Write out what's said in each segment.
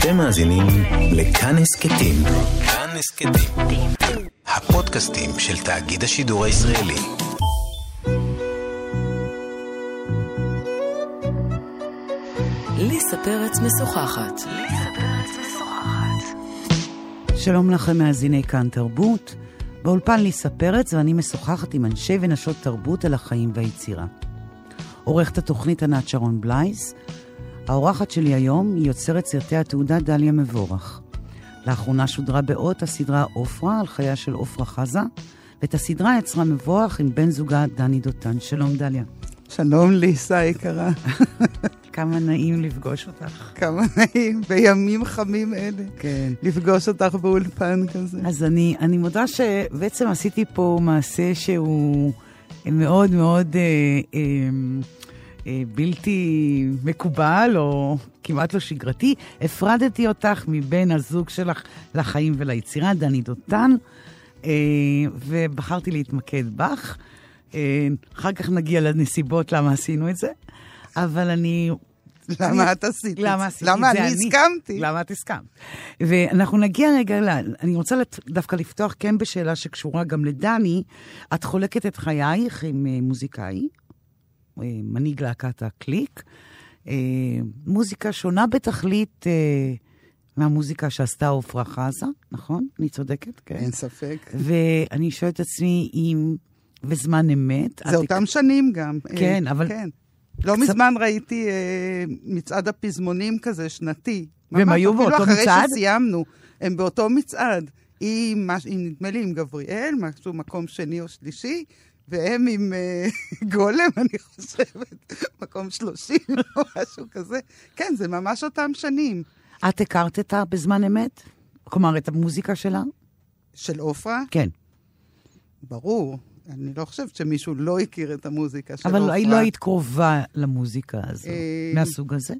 אתם מאזינים לכאן הסכתים. כאן הסכתים. הפודקאסטים של תאגיד השידור הישראלי. ליסה פרץ משוחחת. שלום לכם מאזיני כאן תרבות. באולפן ליסה פרץ ואני משוחחת עם אנשי ונשות תרבות על החיים והיצירה. עורכת התוכנית ענת שרון בלייס. האורחת שלי היום היא יוצרת סרטי התעודה דליה מבורך. לאחרונה שודרה באות הסדרה עופרה על חייה של עופרה חזה, ואת הסדרה יצרה מבורך עם בן זוגה דני דותן. שלום דליה. שלום ליסה היקרה. כמה נעים לפגוש אותך. כמה נעים, בימים חמים אלה. כן. לפגוש אותך באולפן כזה. אז אני, אני מודה שבעצם עשיתי פה מעשה שהוא מאוד מאוד אה, אה, בלתי מקובל, או כמעט לא שגרתי. הפרדתי אותך מבן הזוג שלך לחיים וליצירה, דני דותן, אה, ובחרתי להתמקד בך. אה, אחר כך נגיע לנסיבות למה עשינו את זה. אבל אני... למה את עשית? למה עשיתי? למה זה אני הסכמתי? למה את הסכמת? ואנחנו נגיע רגע. אני רוצה. דווקא לפתוח כן בשאלה שקשורה גם לדני. את חולקת את חייך עם מוזיקאי, מנהיג להקת הקליק. Uh, מוזיקה שונה בתכלית uh, מהמוזיקה שעשתה עפרה חזה, נכון? אני צודקת? כן. אין ספק. ואני שואלת את עצמי אם... בזמן אמת. זה אותם שנים גם. כן, אבל... כן. לא מזמן ראיתי אה, מצעד הפזמונים כזה, שנתי. והם היו באותו מצעד? אפילו אחרי שסיימנו, הם באותו מצעד. היא, מש, היא נדמה לי עם גבריאל, משהו מקום שני או שלישי, והם עם אה, גולם, אני חושבת, מקום שלושים או משהו כזה. כן, זה ממש אותם שנים. את הכרת אותה בזמן אמת? כלומר, את המוזיקה שלה? של עופרה? כן. ברור. אני לא חושבת שמישהו לא הכיר את המוזיקה של עופרה. אבל לא היית קרובה למוזיקה הזו, מהסוג הזה?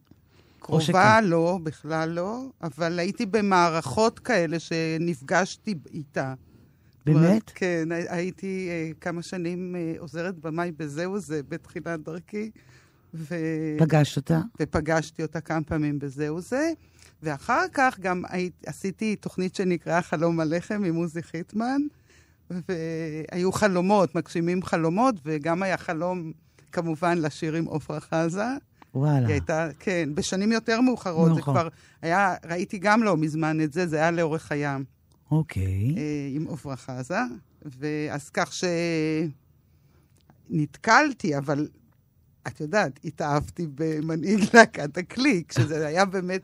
קרובה לא, בכלל לא, אבל הייתי במערכות כאלה שנפגשתי איתה. באמת? כן, הייתי כמה שנים עוזרת במאי בזהו זה בתחילת דרכי. ו... פגשת אותה? ופגשתי אותה כמה פעמים בזהו זה. ואחר כך גם עשיתי תוכנית שנקראה חלום הלחם עם עוזי חיטמן. והיו חלומות, מגשימים חלומות, וגם היה חלום, כמובן, לשיר עם עפרה חזה. וואלה. היא הייתה, כן, בשנים יותר מאוחרות, נכון. זה כבר היה, ראיתי גם לא מזמן את זה, זה היה לאורך הים. אוקיי. אה, עם עפרה חזה, ואז כך שנתקלתי, אבל את יודעת, התאהבתי במנהיג להקת הקליק, שזה היה באמת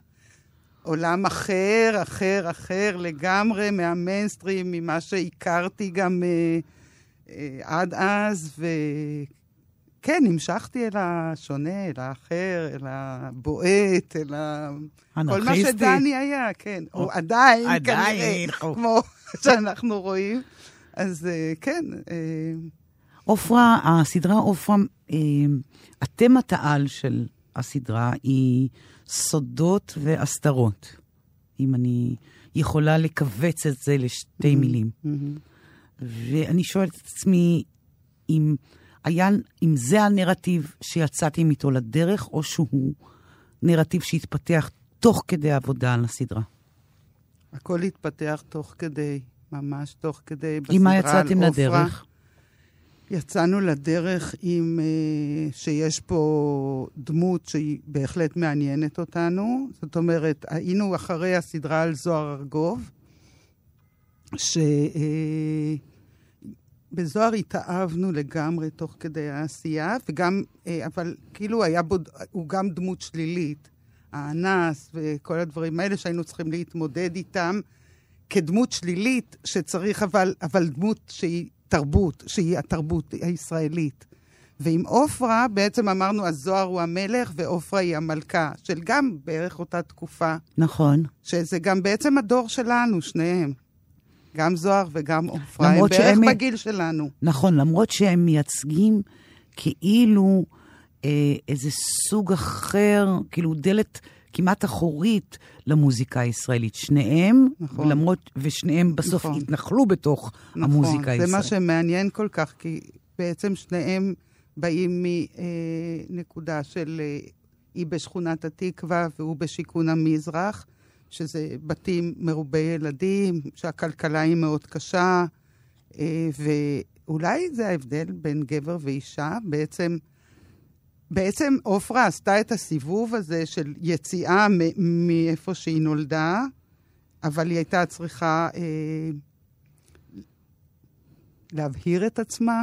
עולם אחר, אחר, אחר לגמרי מהמיינסטרים, ממה שהכרתי גם אה, אה, עד אז, וכן, המשכתי אל השונה, אל האחר, אל הבועט, אל ה... כל מה שדני היה, כן. או, הוא עדיין, עדיין, כנראה, כמו שאנחנו רואים. אז אה, כן. אה... עופרה, הסדרה עופרה, אה, התמת העל של הסדרה היא... סודות והסתרות, אם אני יכולה לכווץ את זה לשתי. מילים. ואני שואלת את עצמי, אם, היה, אם זה הנרטיב שיצאתי איתו לדרך, או שהוא נרטיב שהתפתח תוך כדי עבודה על הסדרה. הכל התפתח תוך כדי, ממש תוך כדי, בסדרה על עופרה. עם מה יצאתם לדרך? יצאנו לדרך עם uh, שיש פה דמות שהיא בהחלט מעניינת אותנו. זאת אומרת, היינו אחרי הסדרה על זוהר ארגוב, שבזוהר uh, התאהבנו לגמרי תוך כדי העשייה, וגם, uh, אבל כאילו היה בו, הוא גם דמות שלילית. האנס וכל הדברים האלה שהיינו צריכים להתמודד איתם כדמות שלילית, שצריך אבל, אבל דמות שהיא תרבות, שהיא התרבות הישראלית. ועם עופרה בעצם אמרנו, הזוהר הוא המלך ועופרה היא המלכה, של גם בערך אותה תקופה. נכון. שזה גם בעצם הדור שלנו, שניהם. גם זוהר וגם עופרה, הם בערך שהם... בגיל שלנו. נכון, למרות שהם מייצגים כאילו אה, איזה סוג אחר, כאילו דלת כמעט אחורית למוזיקה הישראלית. שניהם, נכון. למרות, ושניהם בסוף נכון. התנחלו בתוך נכון, המוזיקה הישראלית. זה מה שמעניין כל כך, כי בעצם שניהם באים מנקודה של... היא בשכונת התקווה והוא בשיכון המזרח, שזה בתים מרובי ילדים, שהכלכלה היא מאוד קשה, אה, ואולי זה ההבדל בין גבר ואישה. בעצם, בעצם עופרה עשתה את הסיבוב הזה של יציאה מאיפה שהיא נולדה, אבל היא הייתה צריכה אה, להבהיר את עצמה,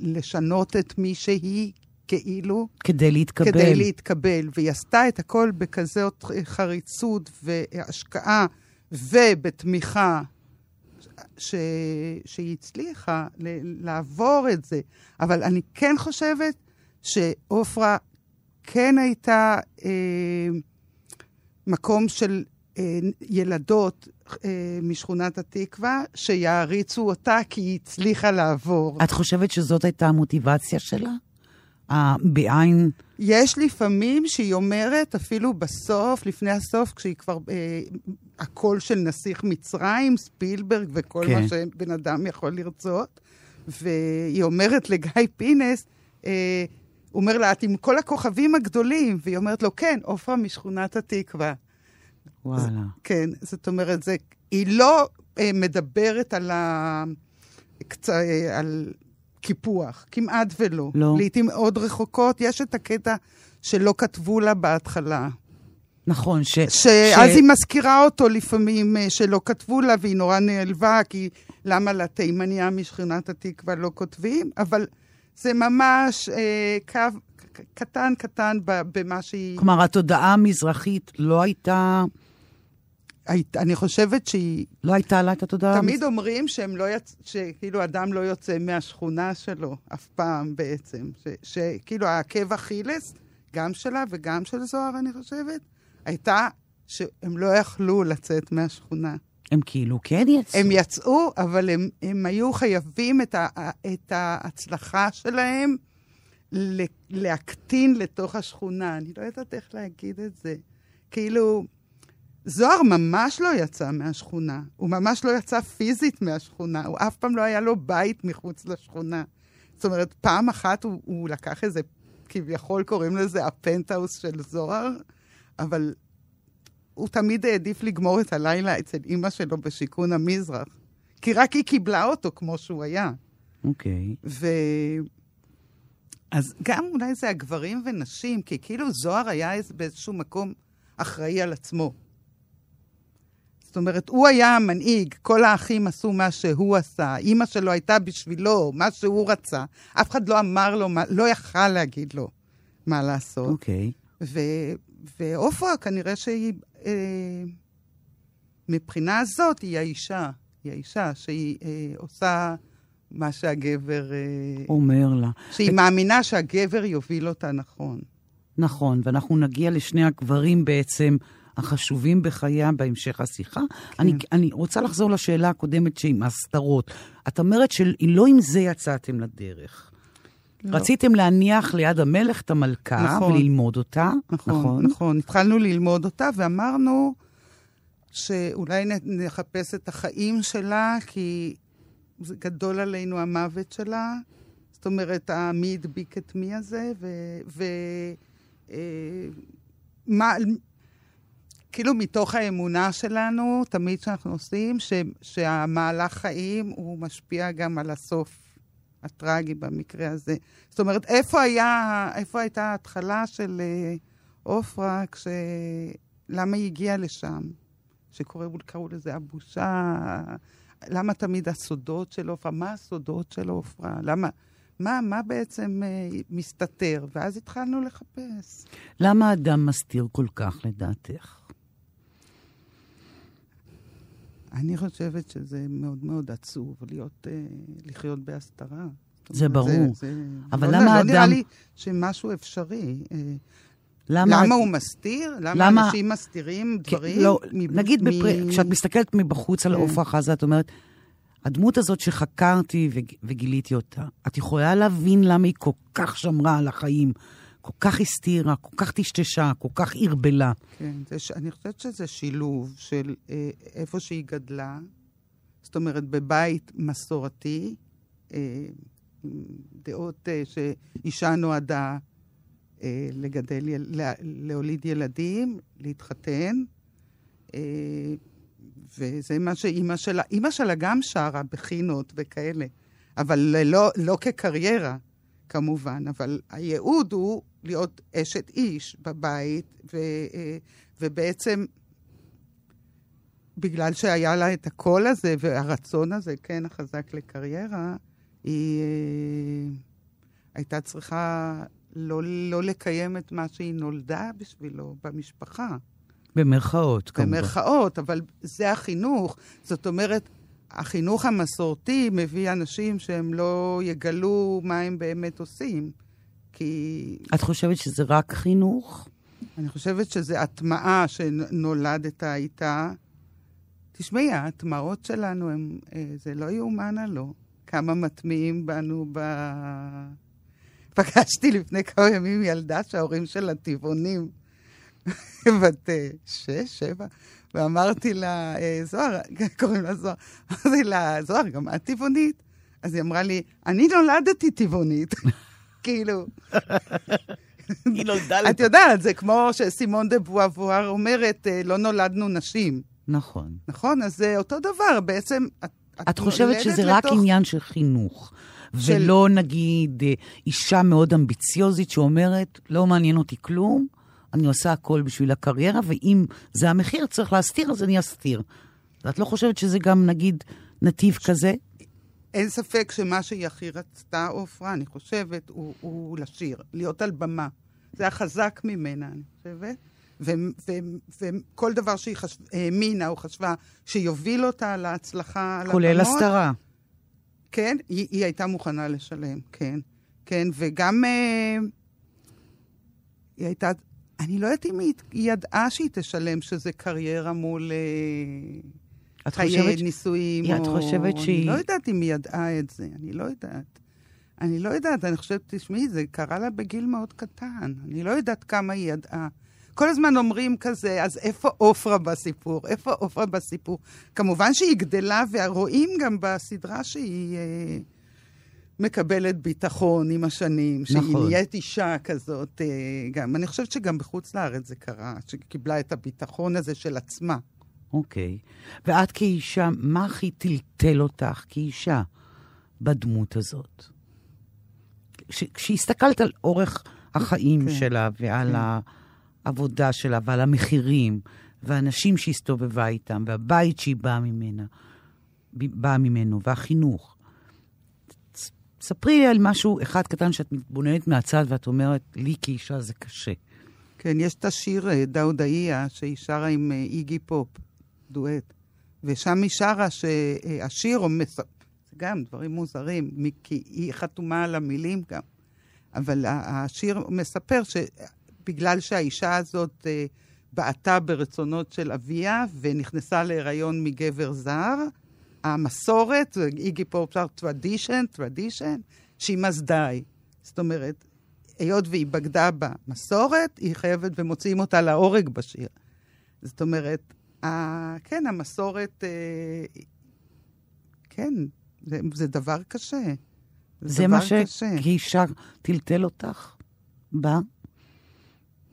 לשנות את מי שהיא, כאילו... כדי להתקבל. כדי להתקבל. והיא עשתה את הכל בכזאת חריצות והשקעה ובתמיכה, ש... שהיא הצליחה ל... לעבור את זה. אבל אני כן חושבת שעופרה כן הייתה אה, מקום של אה, ילדות אה, משכונת התקווה שיעריצו אותה כי היא הצליחה לעבור. את חושבת שזאת הייתה המוטיבציה שלה? בעין... יש לפעמים שהיא אומרת, אפילו בסוף, לפני הסוף, כשהיא כבר... אה, הקול של נסיך מצרים, ספילברג וכל כן. מה שבן אדם יכול לרצות, והיא אומרת לגיא פינס, אה, הוא אומר לה, את עם כל הכוכבים הגדולים, והיא אומרת לו, כן, עופרה משכונת התקווה. וואלה. כן, זאת אומרת, זה, היא לא אה, מדברת על, ה, קצ, אה, על קיפוח, כמעט ולא. לא. לעתים מאוד רחוקות, יש את הקטע שלא כתבו לה בהתחלה. נכון, ש... שאז ש... היא מזכירה אותו לפעמים, אה, שלא כתבו לה, והיא נורא נעלבה, כי למה לתימניה משכונת התקווה לא כותבים? אבל זה ממש אה, קו קטן קטן במה שהיא... כלומר, התודעה המזרחית לא הייתה... היית, אני חושבת שהיא... לא הייתה לה את התודעה? תמיד אומרים שהם לא יצ... שכאילו אדם לא יוצא מהשכונה שלו, אף פעם בעצם. ש... שכאילו העקב אכילס, גם שלה וגם של זוהר, אני חושבת, הייתה שהם לא יכלו לצאת מהשכונה. הם כאילו כן יצאו. הם יצאו, אבל הם, הם היו חייבים את, ה, את ההצלחה שלהם להקטין לתוך השכונה. אני לא יודעת איך להגיד את זה. כאילו, זוהר ממש לא יצא מהשכונה. הוא ממש לא יצא פיזית מהשכונה. הוא אף פעם לא היה לו בית מחוץ לשכונה. זאת אומרת, פעם אחת הוא, הוא לקח איזה, כביכול קוראים לזה הפנטהאוס של זוהר, אבל הוא תמיד העדיף לגמור את הלילה אצל אימא שלו בשיכון המזרח. כי רק היא קיבלה אותו כמו שהוא היה. אוקיי. Okay. ו... אז גם אולי זה הגברים ונשים, כי כאילו זוהר היה באיזשהו מקום אחראי על עצמו. אומרת, הוא היה המנהיג, כל האחים עשו מה שהוא עשה, אימא שלו הייתה בשבילו, מה שהוא רצה. אף אחד לא אמר לו, מה, לא יכל להגיד לו מה לעשות. אוקיי. Okay. ועופרה, כנראה שהיא, אה, מבחינה הזאת, היא האישה. היא האישה שהיא אה, עושה מה שהגבר... אה, אומר לה. שהיא מאמינה שהגבר יוביל אותה נכון. נכון, ואנחנו נגיע לשני הגברים בעצם. החשובים בחייה בהמשך השיחה. כן. אני, אני רוצה לחזור לשאלה הקודמת שעם ההסתרות. את אומרת שלא עם זה יצאתם לדרך. לא. רציתם להניח ליד המלך את המלכה נכון. וללמוד אותה. נכון, נכון. נכון. התחלנו ללמוד אותה ואמרנו שאולי נחפש את החיים שלה, כי זה גדול עלינו המוות שלה. זאת אומרת, מי הדביק את מי הזה, ו... ו אה, מה, כאילו מתוך האמונה שלנו, תמיד שאנחנו עושים, ש, שהמהלך חיים הוא משפיע גם על הסוף הטרגי במקרה הזה. זאת אומרת, איפה, היה, איפה הייתה ההתחלה של אה, עופרה, כש... למה היא הגיעה לשם? שקראו לזה הבושה, למה תמיד הסודות של עופרה? מה הסודות של עופרה? למה... מה, מה בעצם אה, מסתתר? ואז התחלנו לחפש. למה אדם מסתיר כל כך, לדעתך? אני חושבת שזה מאוד מאוד עצוב להיות, אה, לחיות בהסתרה. זה ברור. זה, זה, אבל לא, למה לא אדם... לא נראה לי שמשהו אפשרי. אה, למה, למה הוא מסתיר? למה, למה אנשים מסתירים דברים? לא, מ... נגיד, מ... בפר... כשאת מסתכלת מבחוץ על כן. עופרה חזה, את אומרת, הדמות הזאת שחקרתי וגיליתי אותה, את יכולה להבין למה היא כל כך שמרה על החיים, כל כך הסתירה, כל כך טשטשה, כל כך ערבלה. כן, זה, אני חושבת שזה שילוב של אה, איפה שהיא גדלה, זאת אומרת, בבית מסורתי, אה, דעות אה, שאישה נועדה אה, לגדל, לה, להוליד ילדים, להתחתן, אה, וזה מה שאימא שלה, אימא שלה גם שרה בחינות וכאלה, אבל לא, לא כקריירה, כמובן, אבל הייעוד הוא להיות אשת איש בבית, ו, אה, ובעצם בגלל שהיה לה את הקול הזה והרצון הזה, כן, החזק לקריירה, היא אה, הייתה צריכה לא, לא לקיים את מה שהיא נולדה בשבילו במשפחה. במרכאות, כמובן. במרכאות, אבל זה החינוך. זאת אומרת, החינוך המסורתי מביא אנשים שהם לא יגלו מה הם באמת עושים. כי... את חושבת שזה רק חינוך? אני חושבת שזה הטמעה שנולדת איתה. תשמעי, ההטמעות שלנו, הם, אה, זה לא יאומן הלא. כמה מטמיעים בנו ב... פגשתי לפני כמה ימים ילדה שההורים שלה טבעונים, בת אה, שש, שבע, ואמרתי לה, אה, זוהר, קוראים לה זוהר, אמרתי לה, זוהר, גם את טבעונית? אז היא אמרה לי, אני נולדתי טבעונית. כאילו... היא נולדה... את יודעת, זה כמו שסימון דה בואבואר אומרת, אה, לא נולדנו נשים. נכון. נכון? אז זה אותו דבר, בעצם... את, את חושבת שזה רק. עניין של חינוך. של... ולא נגיד אה, אישה מאוד אמביציוזית שאומרת, לא מעניין אותי כלום, אני עושה הכל בשביל הקריירה, ואם זה המחיר, צריך להסתיר, אז אני אסתיר. ואת לא חושבת שזה גם, נגיד, נתיב ש... כזה? אין ספק שמה שהיא הכי רצתה, עופרה, אני חושבת, הוא, הוא לשיר, להיות על במה. זה החזק ממנה, אני חושבת. וכל דבר שהיא חשב, האמינה או חשבה שיוביל אותה להצלחה כולל הסתרה. כן, היא, היא הייתה מוכנה לשלם, כן. כן, וגם אה, היא הייתה, אני לא יודעת אם היא, ידעה שהיא תשלם שזה קריירה מול אה, חיי חושבת, נישואים. או... את חושבת שהיא... אני לא יודעת אם היא ידעה את זה, אני לא יודעת. אני לא יודעת, אני חושבת, תשמעי, זה קרה לה בגיל מאוד קטן. אני לא יודעת כמה היא ידעה. כל הזמן אומרים כזה, אז איפה עופרה בסיפור? איפה עופרה בסיפור? כמובן שהיא גדלה, ורואים גם בסדרה שהיא אה, מקבלת ביטחון עם השנים, שהיא נכון. נהיית אישה כזאת. אה, גם, אני חושבת שגם בחוץ לארץ זה קרה, שהיא קיבלה את הביטחון הזה של עצמה. אוקיי. ואת כאישה, מה הכי טלטל אותך כאישה בדמות הזאת? כשהסתכלת על אורך החיים כן, שלה ועל כן. העבודה שלה ועל המחירים והאנשים שהסתובבה איתם והבית שהיא באה ממנה, באה ממנו והחינוך. ספרי לי על משהו אחד קטן שאת מתבוננת מהצד ואת אומרת, לי כאישה זה קשה. כן, יש את השיר אה, דאודאיה שהיא שרה עם אה, איגי פופ, דואט. ושם היא שרה שהשיר, זה גם דברים מוזרים, כי היא חתומה על המילים גם. אבל השיר מספר שבגלל שהאישה הזאת אה, בעטה ברצונות של אביה ונכנסה להיריון מגבר זר, המסורת, איגי פופסר, tradition, tradition, she must die. זאת אומרת, היות והיא בגדה במסורת, היא חייבת, ומוציאים אותה להורג בשיר. זאת אומרת, ה, כן, המסורת, אה, כן, זה, זה דבר קשה. זה, זה דבר מה שכאישה טלטל אותך בה?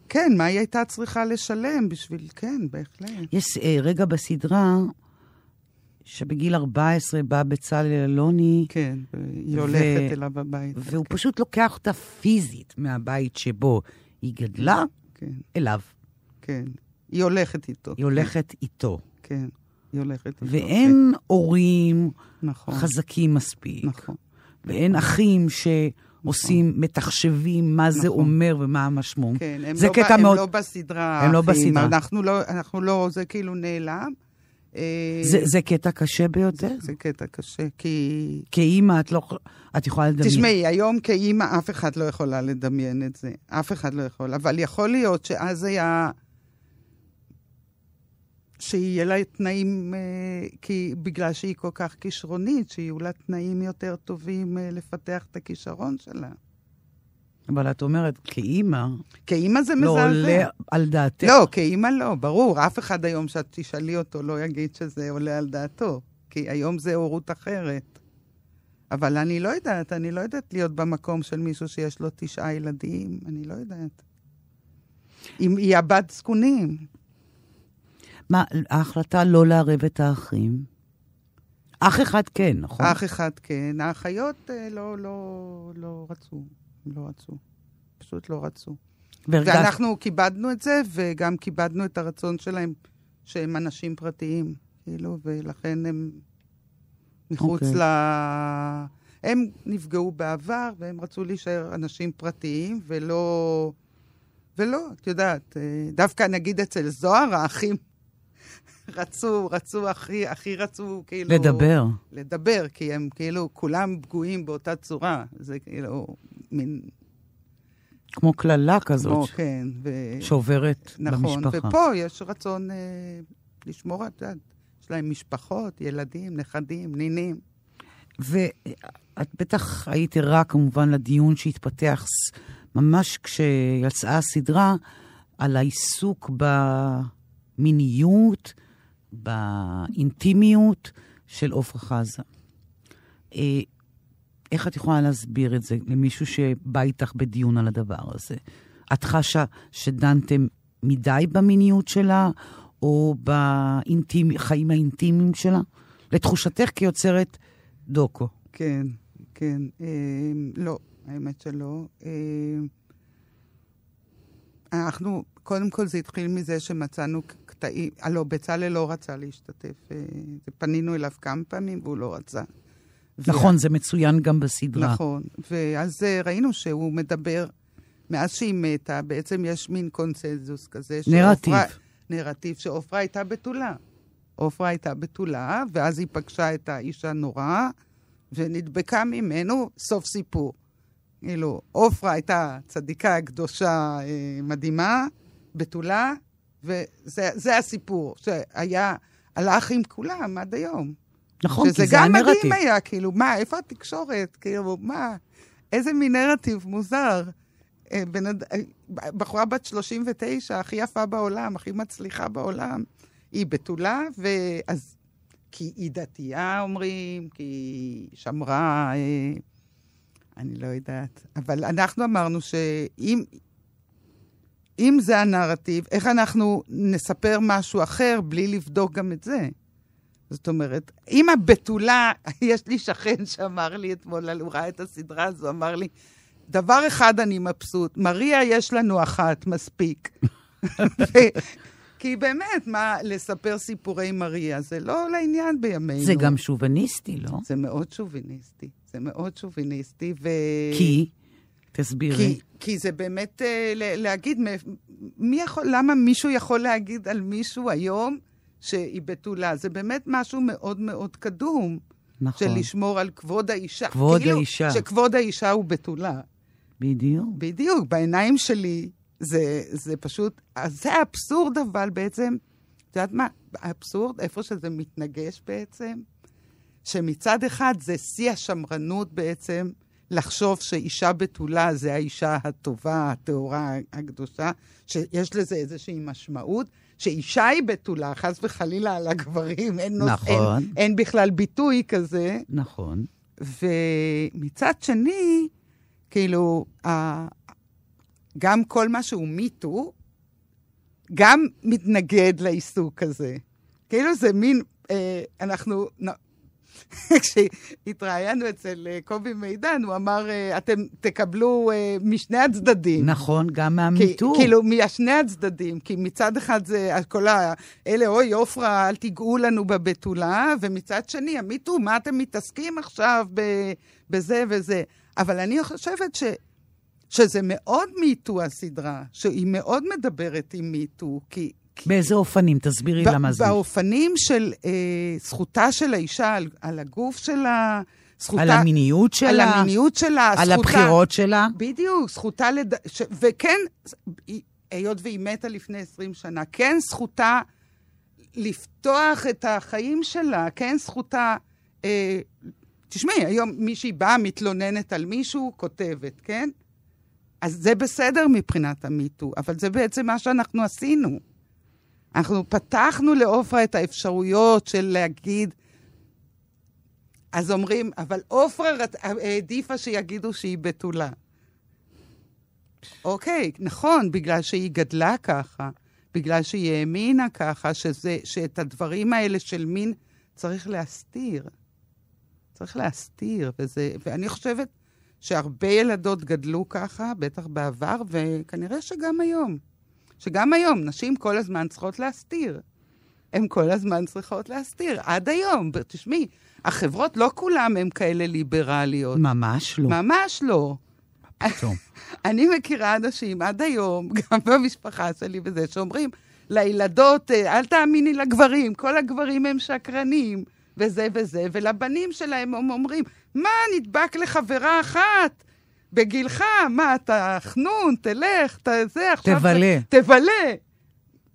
כן, מה היא הייתה צריכה לשלם בשביל, כן, בהחלט. יש אה, רגע בסדרה שבגיל 14 בא בצלאל אלוני. כן, היא הולכת אליו הביתה. והוא כן. פשוט לוקח אותה פיזית מהבית שבו היא גדלה כן. אליו. כן, היא הולכת איתו. היא הולכת כן. איתו. כן, היא הולכת איתו. ואין כן. הורים נכון. חזקים מספיק. נכון. ואין נכון. אחים ש... עושים, נכון. מתחשבים מה נכון. זה אומר ומה המשמעות. כן, הם, זה לא, קטע הם מאוד... לא בסדרה. הם לא בסדרה. אנחנו לא, אנחנו לא, זה כאילו נעלם. זה, זה קטע קשה ביותר? זה, זה קטע קשה, כי... כאימא את לא... את יכולה לדמיין. תשמעי, היום כאימא אף אחד לא יכולה לדמיין את זה. אף אחד לא יכול. אבל יכול להיות שאז היה... שיהיה לה תנאים, אה, כי בגלל שהיא כל כך כישרונית, שיהיו לה תנאים יותר טובים אה, לפתח את הכישרון שלה. אבל את אומרת, כאימא... כאימא זה לא מזעזע. לא עולה על דעתך. לא, כאימא לא, ברור. אף אחד היום שאת תשאלי אותו לא יגיד שזה עולה על דעתו. כי היום זה הורות אחרת. אבל אני לא יודעת, אני לא יודעת להיות במקום של מישהו שיש לו תשעה ילדים, אני לא יודעת. אם היא הבת זקונים. מה, ההחלטה לא לערב את האחים? אח אחד כן, נכון? אח אחד כן. האחיות אה, לא, לא, לא רצו. לא רצו. פשוט לא רצו. והרגשת- ואנחנו כיבדנו את זה, וגם כיבדנו את הרצון שלהם שהם אנשים פרטיים, כאילו, ולכן הם מחוץ אוקיי. ל... הם נפגעו בעבר, והם רצו להישאר אנשים פרטיים, ולא... ולא, את יודעת, אה, דווקא נגיד אצל זוהר, האחים רצו, רצו, הכי, הכי רצו, כאילו... לדבר. לדבר, כי הם כאילו, כולם פגועים באותה צורה. זה כאילו, מין... כמו קללה כזאת, כמו, כן, ו... שעוברת נכון, במשפחה. ופה יש רצון אה, לשמור, את יודעת, יש להם משפחות, ילדים, נכדים, נינים. ואת בטח היית ערה כמובן לדיון שהתפתח ממש כשיצאה הסדרה על העיסוק במיניות, באינטימיות של עפרה חזה. איך את יכולה להסביר את זה למישהו שבא איתך בדיון על הדבר הזה? את חשה שדנתם מדי במיניות שלה, או בחיים האינטימיים שלה? לתחושתך כיוצרת דוקו. כן, כן. אה, לא, האמת שלא. אה, אנחנו, קודם כל זה התחיל מזה שמצאנו קטעים, לא, בצלאל לא רצה להשתתף. אה, פנינו אליו כמה פעמים והוא לא רצה. נכון, זה מצוין גם בסדרה. נכון, ואז אה, ראינו שהוא מדבר, מאז שהיא מתה, בעצם יש מין קונסנזוס כזה. נרטיב. שעופרה- נרטיב שעופרה הייתה בתולה. עופרה הייתה בתולה, ואז היא פגשה את האיש הנורא, ונדבקה ממנו, סוף סיפור. כאילו, עופרה הייתה צדיקה, קדושה, אה, מדהימה, בתולה, וזה זה הסיפור, שהיה, הלך עם כולם עד היום. נכון, שזה כי זה גם הנרטיב. מדהים היה, כאילו, מה, איפה התקשורת? כאילו, מה, איזה מין נרטיב מוזר. אה, אד- אה, בחורה בת 39, הכי יפה בעולם, הכי מצליחה בעולם, היא בתולה, ואז... כי היא דתייה, אומרים, כי היא שמרה, אה, אני לא יודעת. אבל אנחנו אמרנו שאם אם זה הנרטיב, איך אנחנו נספר משהו אחר בלי לבדוק גם את זה? זאת אומרת, אם הבתולה, יש לי שכן שאמר לי אתמול, הוא ראה את הסדרה הזו, אמר לי, דבר אחד אני מבסוט, מריה יש לנו אחת, מספיק. ו- כי באמת, מה, לספר סיפורי מריה, זה לא לעניין בימינו. זה גם שוביניסטי, לא? זה מאוד שוביניסטי. זה מאוד שוביניסטי, ו... כי, תסבירי. כי, כי זה באמת ל- להגיד, מי יכול, למה מישהו יכול להגיד על מישהו היום שהיא בתולה? זה באמת משהו מאוד מאוד קדום, נכון, של לשמור על כבוד האישה. כבוד כאילו האישה. שכבוד האישה הוא בתולה. בדיוק. בדיוק, בעיניים שלי זה, זה פשוט, זה האבסורד אבל בעצם, את יודעת מה, האבסורד, איפה שזה מתנגש בעצם, שמצד אחד זה שיא השמרנות בעצם, לחשוב שאישה בתולה זה האישה הטובה, הטהורה, הקדושה, שיש לזה איזושהי משמעות, שאישה היא בתולה, חס וחלילה על הגברים, אין, נוס- נכון. אין, אין בכלל ביטוי כזה. נכון. ומצד שני, כאילו, ה... גם כל מה שהוא מיטו, גם מתנגד לעיסוק הזה. כאילו זה מין, אה, אנחנו. כשהתראיינו אצל אה, קובי מידן, הוא אמר, אה, אתם תקבלו אה, משני הצדדים. נכון, גם כי, מהמיטו. כאילו, משני הצדדים, כי מצד אחד זה כל ה... אלה, אוי, עופרה, אל תיגעו לנו בבתולה, ומצד שני, המיטו, מה אתם מתעסקים עכשיו ב, בזה וזה? אבל אני חושבת ש, שזה מאוד מיטו הסדרה, שהיא מאוד מדברת עם מיטו, כי... באיזה אופנים? תסבירי ב- למה זה. באופנים של אה, זכותה של האישה על, על הגוף שלה, זכותה... על המיניות על שלה, המיניות שלה, על זכותה... הבחירות שלה. בדיוק, זכותה לד... ש... וכן, היות והיא מתה לפני 20 שנה, כן זכותה לפתוח את החיים שלה, כן זכותה... אה, תשמעי, היום מישהי באה, מתלוננת על מישהו, כותבת, כן? אז זה בסדר מבחינת המיטו, אבל זה בעצם מה שאנחנו עשינו. אנחנו פתחנו לעופרה את האפשרויות של להגיד... אז אומרים, אבל עופרה העדיפה שיגידו שהיא בתולה. אוקיי, נכון, בגלל שהיא גדלה ככה, בגלל שהיא האמינה ככה, שזה, שאת הדברים האלה של מין צריך להסתיר. צריך להסתיר, וזה, ואני חושבת שהרבה ילדות גדלו ככה, בטח בעבר, וכנראה שגם היום. שגם היום נשים כל הזמן צריכות להסתיר. הן כל הזמן צריכות להסתיר, עד היום. תשמעי, החברות לא כולן הן כאלה ליברליות. ממש לא. ממש לא. פתאום. אני מכירה אנשים עד היום, גם במשפחה שלי וזה, שאומרים לילדות, אה, אל תאמיני לגברים, כל הגברים הם שקרנים, וזה וזה, ולבנים שלהם הם אומרים, מה, נדבק לחברה אחת? בגילך, מה, אתה חנון, תלך, אתה זה, עכשיו... תבלה. תבלה.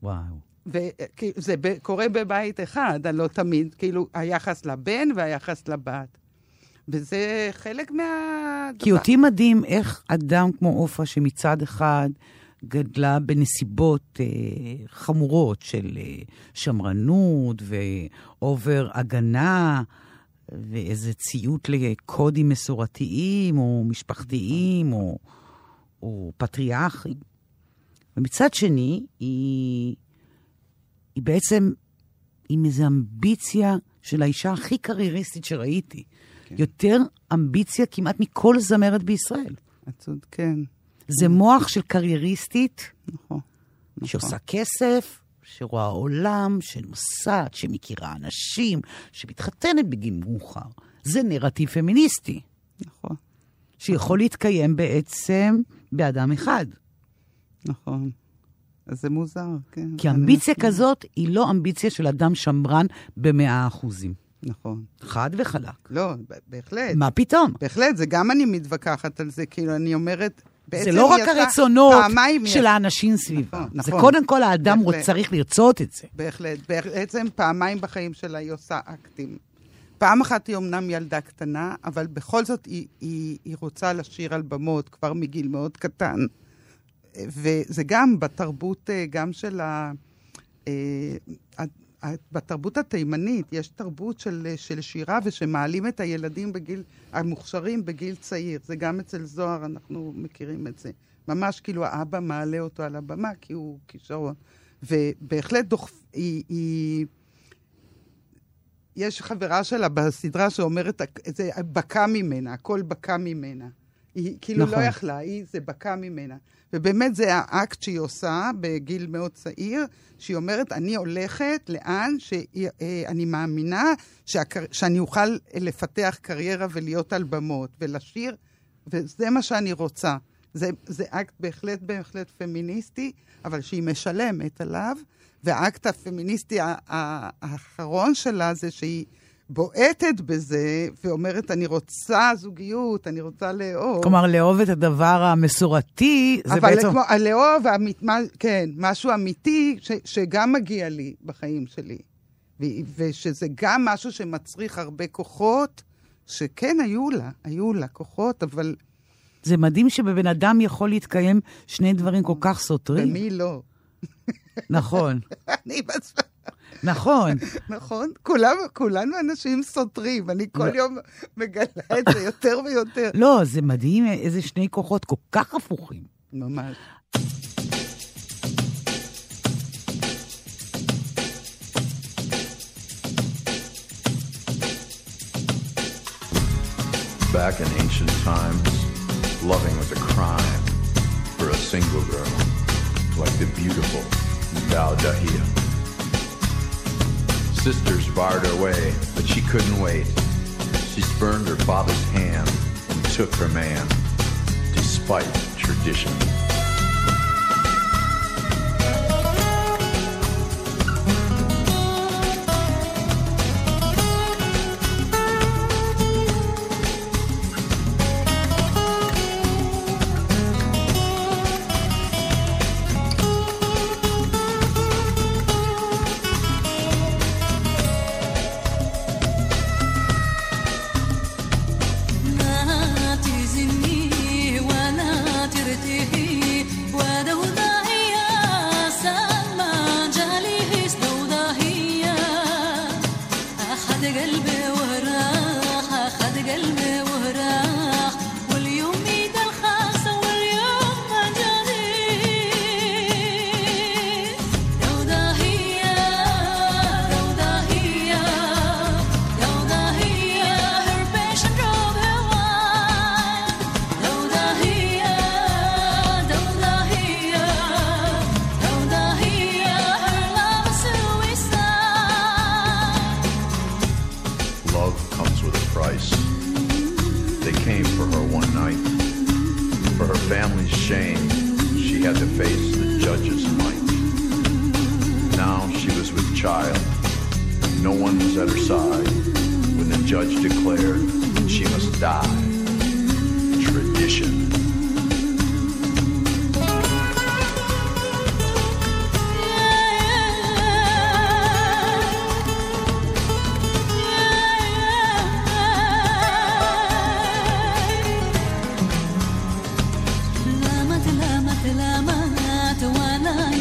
וואו. וזה קורה בבית אחד, לא תמיד, כאילו, היחס לבן והיחס לבת. וזה חלק מה... כי אותי מדהים איך אדם כמו עופרה, שמצד אחד גדלה בנסיבות אה, חמורות של אה, שמרנות ואובר הגנה, ואיזה ציות לקודים מסורתיים או משפחתיים או, או פטריארכיים. ומצד שני, היא, היא בעצם עם איזו אמביציה של האישה הכי קרייריסטית שראיתי. כן. יותר אמביציה כמעט מכל זמרת בישראל. את צודק, כן. זה מוח של קרייריסטית, נכון. נכון. שעושה כסף, שרואה עולם, שנוסעת, שמכירה אנשים, שמתחתנת בגיל מאוחר. זה נרטיב פמיניסטי. נכון. שיכול להתקיים בעצם באדם אחד. נכון. אז זה מוזר, כן. כי אמביציה כזאת היא לא אמביציה של אדם שמרן במאה אחוזים. נכון. חד וחלק. לא, בהחלט. מה פתאום? בהחלט, זה גם אני מתווכחת על זה, כאילו, אני אומרת... זה לא רק הרצונות של האנשים סביבה. נכון, נכון. זה קודם כל האדם צריך לרצות את זה. בהחלט. בעצם פעמיים בחיים שלה היא עושה אקטים. פעם אחת היא אמנם ילדה קטנה, אבל בכל זאת היא, היא, היא רוצה לשיר על במות כבר מגיל מאוד קטן. וזה גם בתרבות, אה, גם של ה... בתרבות התימנית יש תרבות של, של שירה ושמעלים את הילדים בגיל, המוכשרים בגיל צעיר. זה גם אצל זוהר, אנחנו מכירים את זה. ממש כאילו האבא מעלה אותו על הבמה כי הוא כישרון. ובהחלט דוחף, היא, היא... יש חברה שלה בסדרה שאומרת, זה בקע ממנה, הכל בקע ממנה. היא כאילו לא נכון. לא יכלה, היא, זה בקע ממנה. ובאמת זה האקט שהיא עושה בגיל מאוד צעיר, שהיא אומרת, אני הולכת לאן שאני אה, מאמינה שהקר... שאני אוכל לפתח קריירה ולהיות על במות ולשיר, וזה מה שאני רוצה. זה, זה אקט בהחלט בהחלט פמיניסטי, אבל שהיא משלמת עליו, והאקט הפמיניסטי האחרון שלה זה שהיא בועטת בזה ואומרת, אני רוצה זוגיות, אני רוצה לאהוב. כלומר, לאהוב את הדבר המסורתי, זה בעצם... אבל כמו, לאהוב, מה, כן, משהו אמיתי ש, שגם מגיע לי בחיים שלי. ו, ושזה גם משהו שמצריך הרבה כוחות, שכן, היו לה, היו לה כוחות, אבל... זה מדהים שבבן אדם יכול להתקיים שני דברים כל כך סותרים. ומי לא? נכון. אני בעצמי... נכון. נכון? כולם, כולנו אנשים סותרים, אני כל לא. יום מגלה את זה יותר ויותר. לא, זה מדהים איזה שני כוחות כל כך הפוכים. ממש. Back in ancient times, loving was a crime for a single girl, like the beautiful Dao Dahia. Sisters barred her way, but she couldn't wait. She spurned her father's hand and took her man, despite tradition. لامت لامت وانا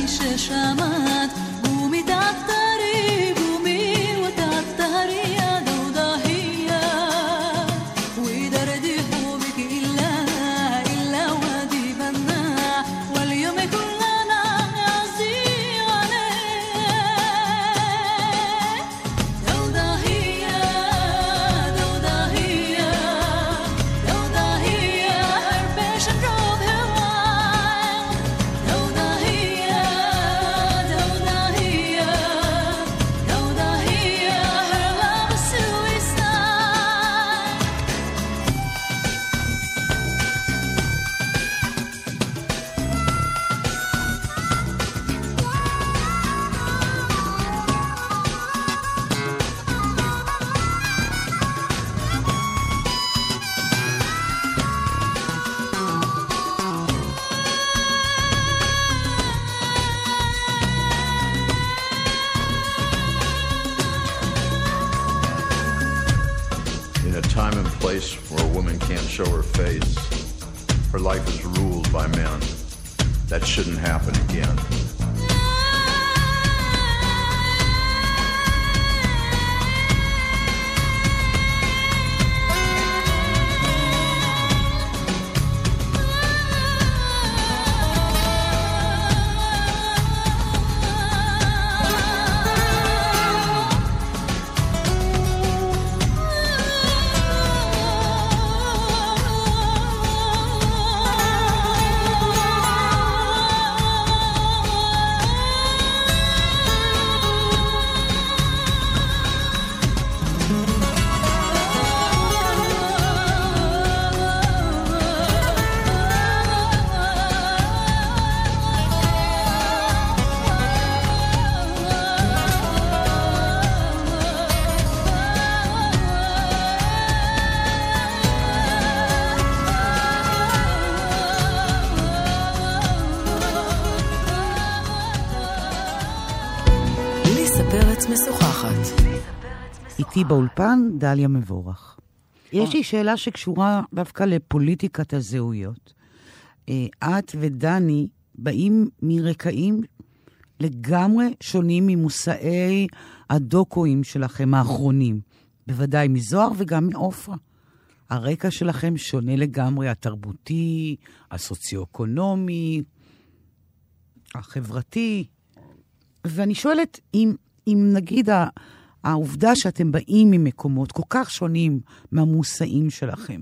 איתי באולפן דליה מבורך. יש לי שאלה שקשורה דווקא לפוליטיקת הזהויות. אה, את ודני באים מרקעים לגמרי שונים ממושאי הדוקואים שלכם האחרונים. בוודאי מזוהר וגם מעופרה. הרקע שלכם שונה לגמרי, התרבותי, הסוציו-אקונומי, החברתי. ואני שואלת, אם, אם נגיד העובדה שאתם באים ממקומות כל כך שונים מהמושאים שלכם,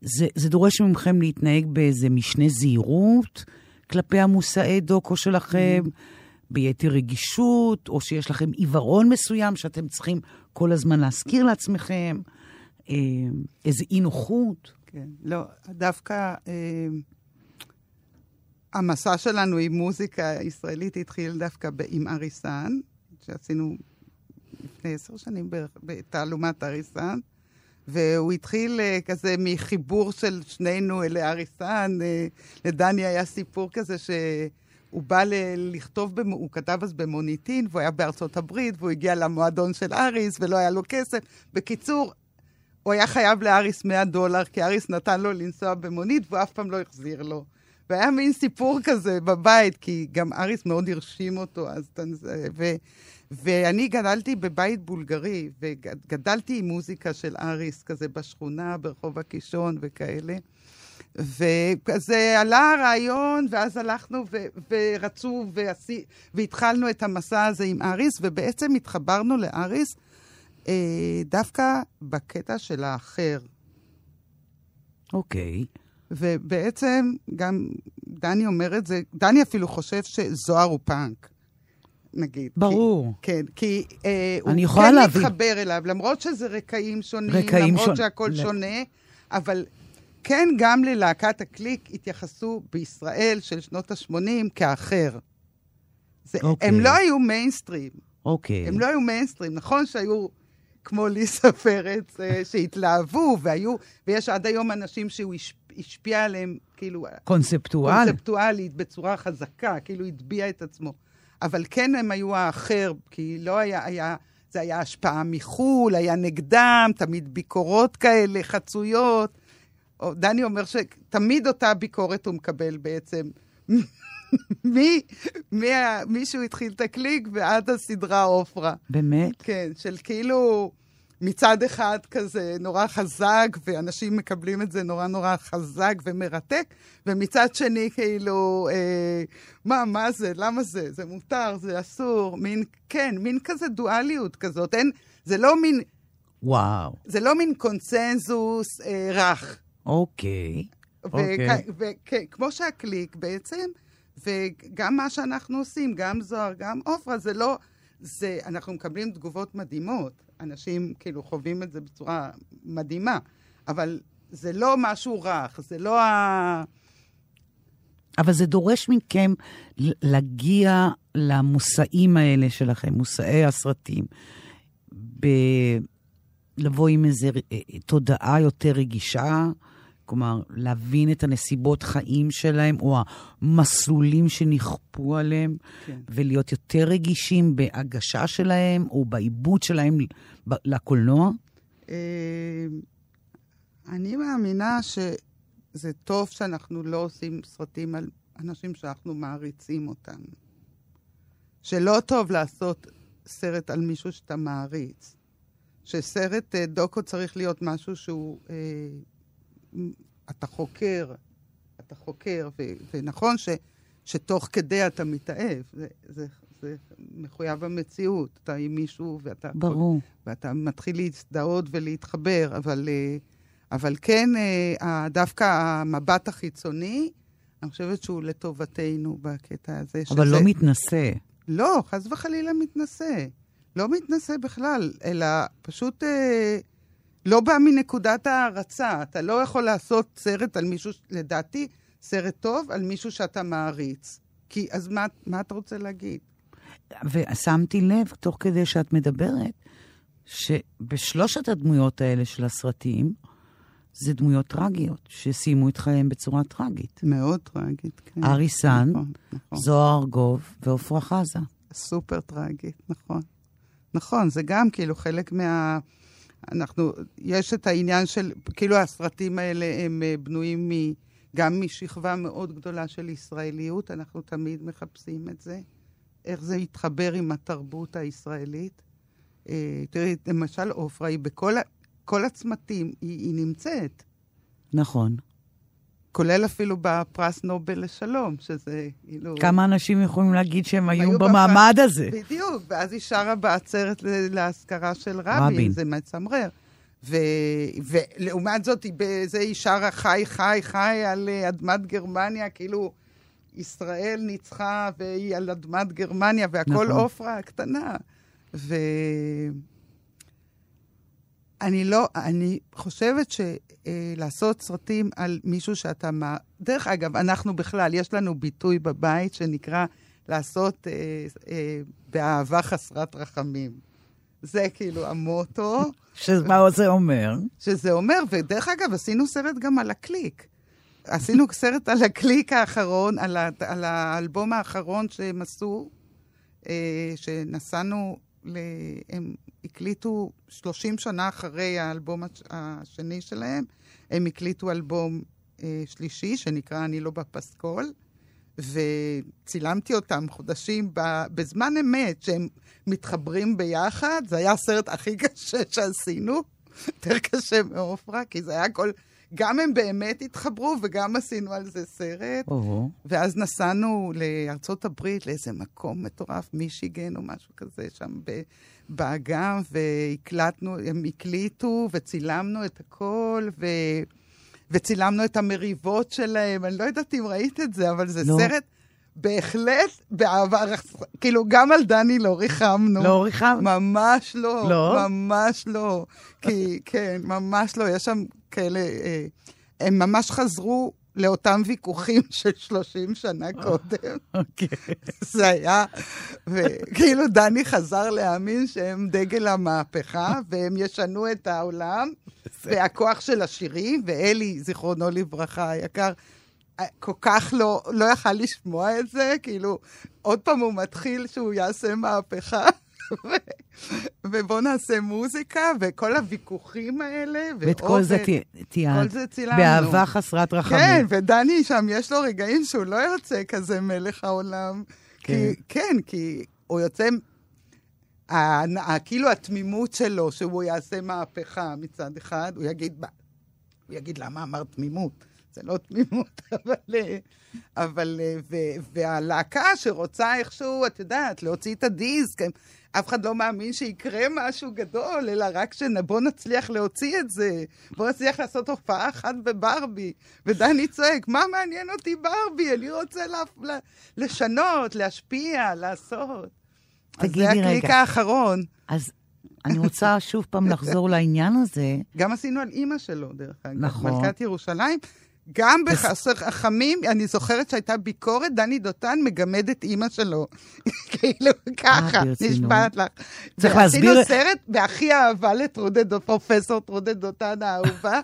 זה, זה דורש ממכם להתנהג באיזה משנה זהירות כלפי המושאי דוקו שלכם, ביתר רגישות, או שיש לכם עיוורון מסוים שאתם צריכים כל הזמן להזכיר לעצמכם, אה, איזה אי נוחות. כן, לא, דווקא אה, המסע שלנו עם מוזיקה ישראלית התחיל דווקא עם אריסן, שעשינו לפני עשר שנים בערך בתעלומת אריסן, והוא התחיל אה, כזה מחיבור של שנינו אל אריסן. אה, לדני היה סיפור כזה ש... הוא בא ל- לכתוב, במו, הוא כתב אז במוניטין, והוא היה בארצות הברית, והוא הגיע למועדון של אריס, ולא היה לו כסף. בקיצור, הוא היה חייב לאריס 100 דולר, כי אריס נתן לו לנסוע במונית, והוא אף פעם לא החזיר לו. והיה מין סיפור כזה בבית, כי גם אריס מאוד הרשים אותו, אז... אתה- ו, ואני גדלתי בבית בולגרי, וגדלתי עם מוזיקה של אריס, כזה בשכונה, ברחוב הקישון וכאלה. וכזה עלה הרעיון, ואז הלכנו ו- ורצו ועשי, והתחלנו את המסע הזה עם אריס, ובעצם התחברנו לאריס אה, דווקא בקטע של האחר. אוקיי. ובעצם גם דני אומר את זה, דני אפילו חושב שזוהר הוא פאנק, נגיד. ברור. כי, כן, כי אה, הוא כן להבין. מתחבר אליו, למרות שזה רקעים שונים, רקעים למרות שונים. שהכל ל- שונה, אבל כן, גם ללהקת הקליק התייחסו בישראל של שנות ה-80 כאחר. זה, אוקיי. הם לא היו מיינסטרים. אוקיי. הם לא היו מיינסטרים. נכון שהיו כמו ליסה פרץ אה, שהתלהבו, והיו, ויש עד היום אנשים שהוא הש- השפיע עליהם, כאילו, קונספטואל. קונספטואלית, בצורה חזקה, כאילו הטביע את עצמו. אבל כן הם היו האחר, כי לא היה, היה, זה היה השפעה מחו"ל, היה נגדם, תמיד ביקורות כאלה, חצויות. או, דני אומר שתמיד אותה ביקורת הוא מקבל בעצם. מי, מי, מישהו התחיל את הקליק ועד הסדרה עופרה. באמת? כן, של כאילו מצד אחד כזה נורא חזק, ואנשים מקבלים את זה נורא נורא חזק ומרתק, ומצד שני כאילו, אה, מה, מה זה, למה זה, זה מותר, זה אסור, מין, כן, מין כזה דואליות כזאת, אין, זה לא מין, וואו. זה לא מין קונצנזוס אה, רך. אוקיי. אוקיי. וכמו שהקליק בעצם, וגם מה שאנחנו עושים, גם זוהר, גם עופרה, זה לא... זה, אנחנו מקבלים תגובות מדהימות. אנשים כאילו חווים את זה בצורה מדהימה, אבל זה לא משהו רך, זה לא ה... אבל זה דורש מכם להגיע למושאים האלה שלכם, מושאי הסרטים, ב... לבוא עם איזו תודעה יותר רגישה, כלומר, להבין את הנסיבות חיים שלהם, או המסלולים שנכפו עליהם, כן. ולהיות יותר רגישים בהגשה שלהם, או בעיבוד שלהם לקולנוע. אה, אני מאמינה שזה טוב שאנחנו לא עושים סרטים על אנשים שאנחנו מעריצים אותם. שלא טוב לעשות סרט על מישהו שאתה מעריץ. שסרט אה, דוקו צריך להיות משהו שהוא... אה, אתה חוקר, אתה חוקר, ו- ונכון ש, שתוך כדי אתה מתאהב. זה, זה, זה מחויב המציאות. אתה עם מישהו ואתה... ברור. ואתה מתחיל להזדהות ולהתחבר, אבל, אה, אבל כן, אה, דווקא המבט החיצוני, אני חושבת שהוא לטובתנו בקטע הזה. אבל שזה- לא מתנשא. לא, חס וחלילה מתנשא. לא מתנשא בכלל, אלא פשוט אה, לא בא מנקודת הערצה. אתה לא יכול לעשות סרט על מישהו, לדעתי, סרט טוב על מישהו שאתה מעריץ. כי אז מה, מה אתה רוצה להגיד? ושמתי לב, תוך כדי שאת מדברת, שבשלושת הדמויות האלה של הסרטים, זה דמויות טרגיות, שסיימו את חייהם בצורה טרגית. מאוד טרגית, כן. ארי סן, נכון, נכון. זוהר ארגוב ועפרה חזה. סופר טרגית, נכון. נכון, זה גם כאילו חלק מה... אנחנו, יש את העניין של, כאילו הסרטים האלה הם אה, בנויים מ, גם משכבה מאוד גדולה של ישראליות, אנחנו תמיד מחפשים את זה, איך זה יתחבר עם התרבות הישראלית. אה, תראי, למשל עופרה היא בכל כל הצמתים, היא, היא נמצאת, נכון. כולל אפילו בפרס נובל לשלום, שזה כאילו... כמה אנשים יכולים להגיד שהם היו היו במעמד הזה? בדיוק, ואז היא שרה בעצרת ל- להזכרה של רבין, רבין. זה מצמרר. ו- ולעומת זאת, היא בזה היא שרה חי, חי, חי על אה, אדמת גרמניה, כאילו ישראל ניצחה והיא על אדמת גרמניה, והכל נכון. עופרה הקטנה. ו... אני לא, אני חושבת שלעשות סרטים על מישהו שאתה... מה... דרך אגב, אנחנו בכלל, יש לנו ביטוי בבית שנקרא לעשות אה, אה, באהבה חסרת רחמים. זה כאילו המוטו, שמה זה אומר? שזה אומר, ודרך אגב, עשינו סרט גם על הקליק. עשינו סרט על הקליק האחרון, על, ה, על האלבום האחרון שהם עשו, אה, שנסענו, ל, הם הקליטו 30 שנה אחרי האלבום הש- השני שלהם, הם הקליטו אלבום אה, שלישי שנקרא אני לא בפסקול, וצילמתי אותם חודשים ב, בזמן אמת, שהם מתחברים ביחד. זה היה הסרט הכי קשה שעשינו, יותר קשה מעופרה, כי זה היה כל... גם הם באמת התחברו וגם עשינו על זה סרט. ואז נסענו לארצות הברית, לאיזה מקום מטורף, מישיגן או משהו כזה, שם ב- באגם, והקלטנו, הם הקליטו וצילמנו את הכל, ו... וצילמנו את המריבות שלהם. אני לא יודעת אם ראית את זה, אבל זה לא. סרט בהחלט באהבה, כאילו, גם על דני לא ריחמנו. לא ריחמת? ממש לא. לא? ממש לא. כי, כן, ממש לא. יש שם כאלה... אה, הם ממש חזרו לאותם ויכוחים של 30 שנה קודם. אוקיי. זה היה, וכאילו דני חזר להאמין שהם דגל המהפכה, והם ישנו את העולם, והכוח של השירים, ואלי, זיכרונו לברכה, היקר, כל כך לא, לא יכל לשמוע את זה, כאילו, עוד פעם הוא מתחיל שהוא יעשה מהפכה. ובוא נעשה מוזיקה, וכל הוויכוחים האלה, ואת כל זה ואוכל. ת- תיעד. כל זה צילמנו. באהבה חסרת רחמים. כן, ודני שם, יש לו רגעים שהוא לא יוצא כזה מלך העולם. כן. כי, כן, כי הוא יוצא... ה- כאילו התמימות שלו, שהוא יעשה מהפכה מצד אחד, הוא יגיד? הוא יגיד, למה אמרת תמימות? זה לא תמימות, אבל... אה, אבל... אה, ו- והלהקה שרוצה איכשהו, את יודעת, להוציא את הדיסק, אף אחד לא מאמין שיקרה משהו גדול, אלא רק שבוא נצליח להוציא את זה. בוא נצליח לעשות הופעה אחת בברבי. ודני צועק, מה מעניין אותי ברבי? אני רוצה לה- לה- לשנות, להשפיע, לעשות. תגידי אז זה הקליק רגע. האחרון. אז אני רוצה שוב פעם לחזור לעניין הזה. גם עשינו על אימא שלו, דרך אגב. נכון. מלכת ירושלים. גם בחסר חכמים, אני זוכרת שהייתה ביקורת, דני דותן מגמד את אימא שלו. כאילו, ככה, ברצינות? נשבעת לך. צריך ועשינו להסביר- סרט בהכי אהבה לטרודד, פרופסור טרודד דותן האהובה,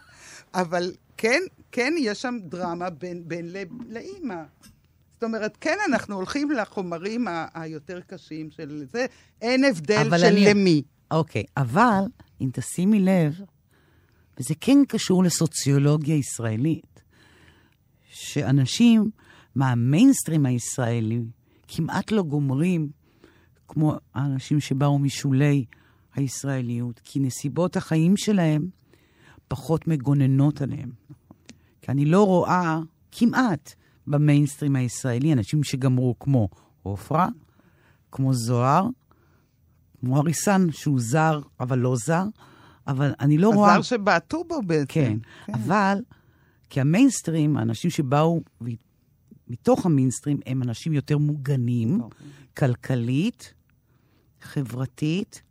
אבל כן, כן, יש שם דרמה בין, בין לאימא. זאת אומרת, כן, אנחנו הולכים לחומרים ה- היותר קשים של זה, אין הבדל של אני- למי. אוקיי, אבל אם תשימי לב, וזה כן קשור לסוציולוגיה ישראלית, שאנשים מהמיינסטרים הישראלי כמעט לא גומרים כמו האנשים שבאו משולי הישראליות, כי נסיבות החיים שלהם פחות מגוננות עליהם. כי אני לא רואה כמעט במיינסטרים הישראלי אנשים שגמרו כמו עופרה, כמו זוהר, כמו אריסן, שהוא זר, אבל לא זר, אבל אני לא רואה... הזר שבעטו בו בעצם. כן, אבל כי המיינסטרים, האנשים שבאו מתוך המיינסטרים, הם אנשים יותר מוגנים, כלכלית, חברתית,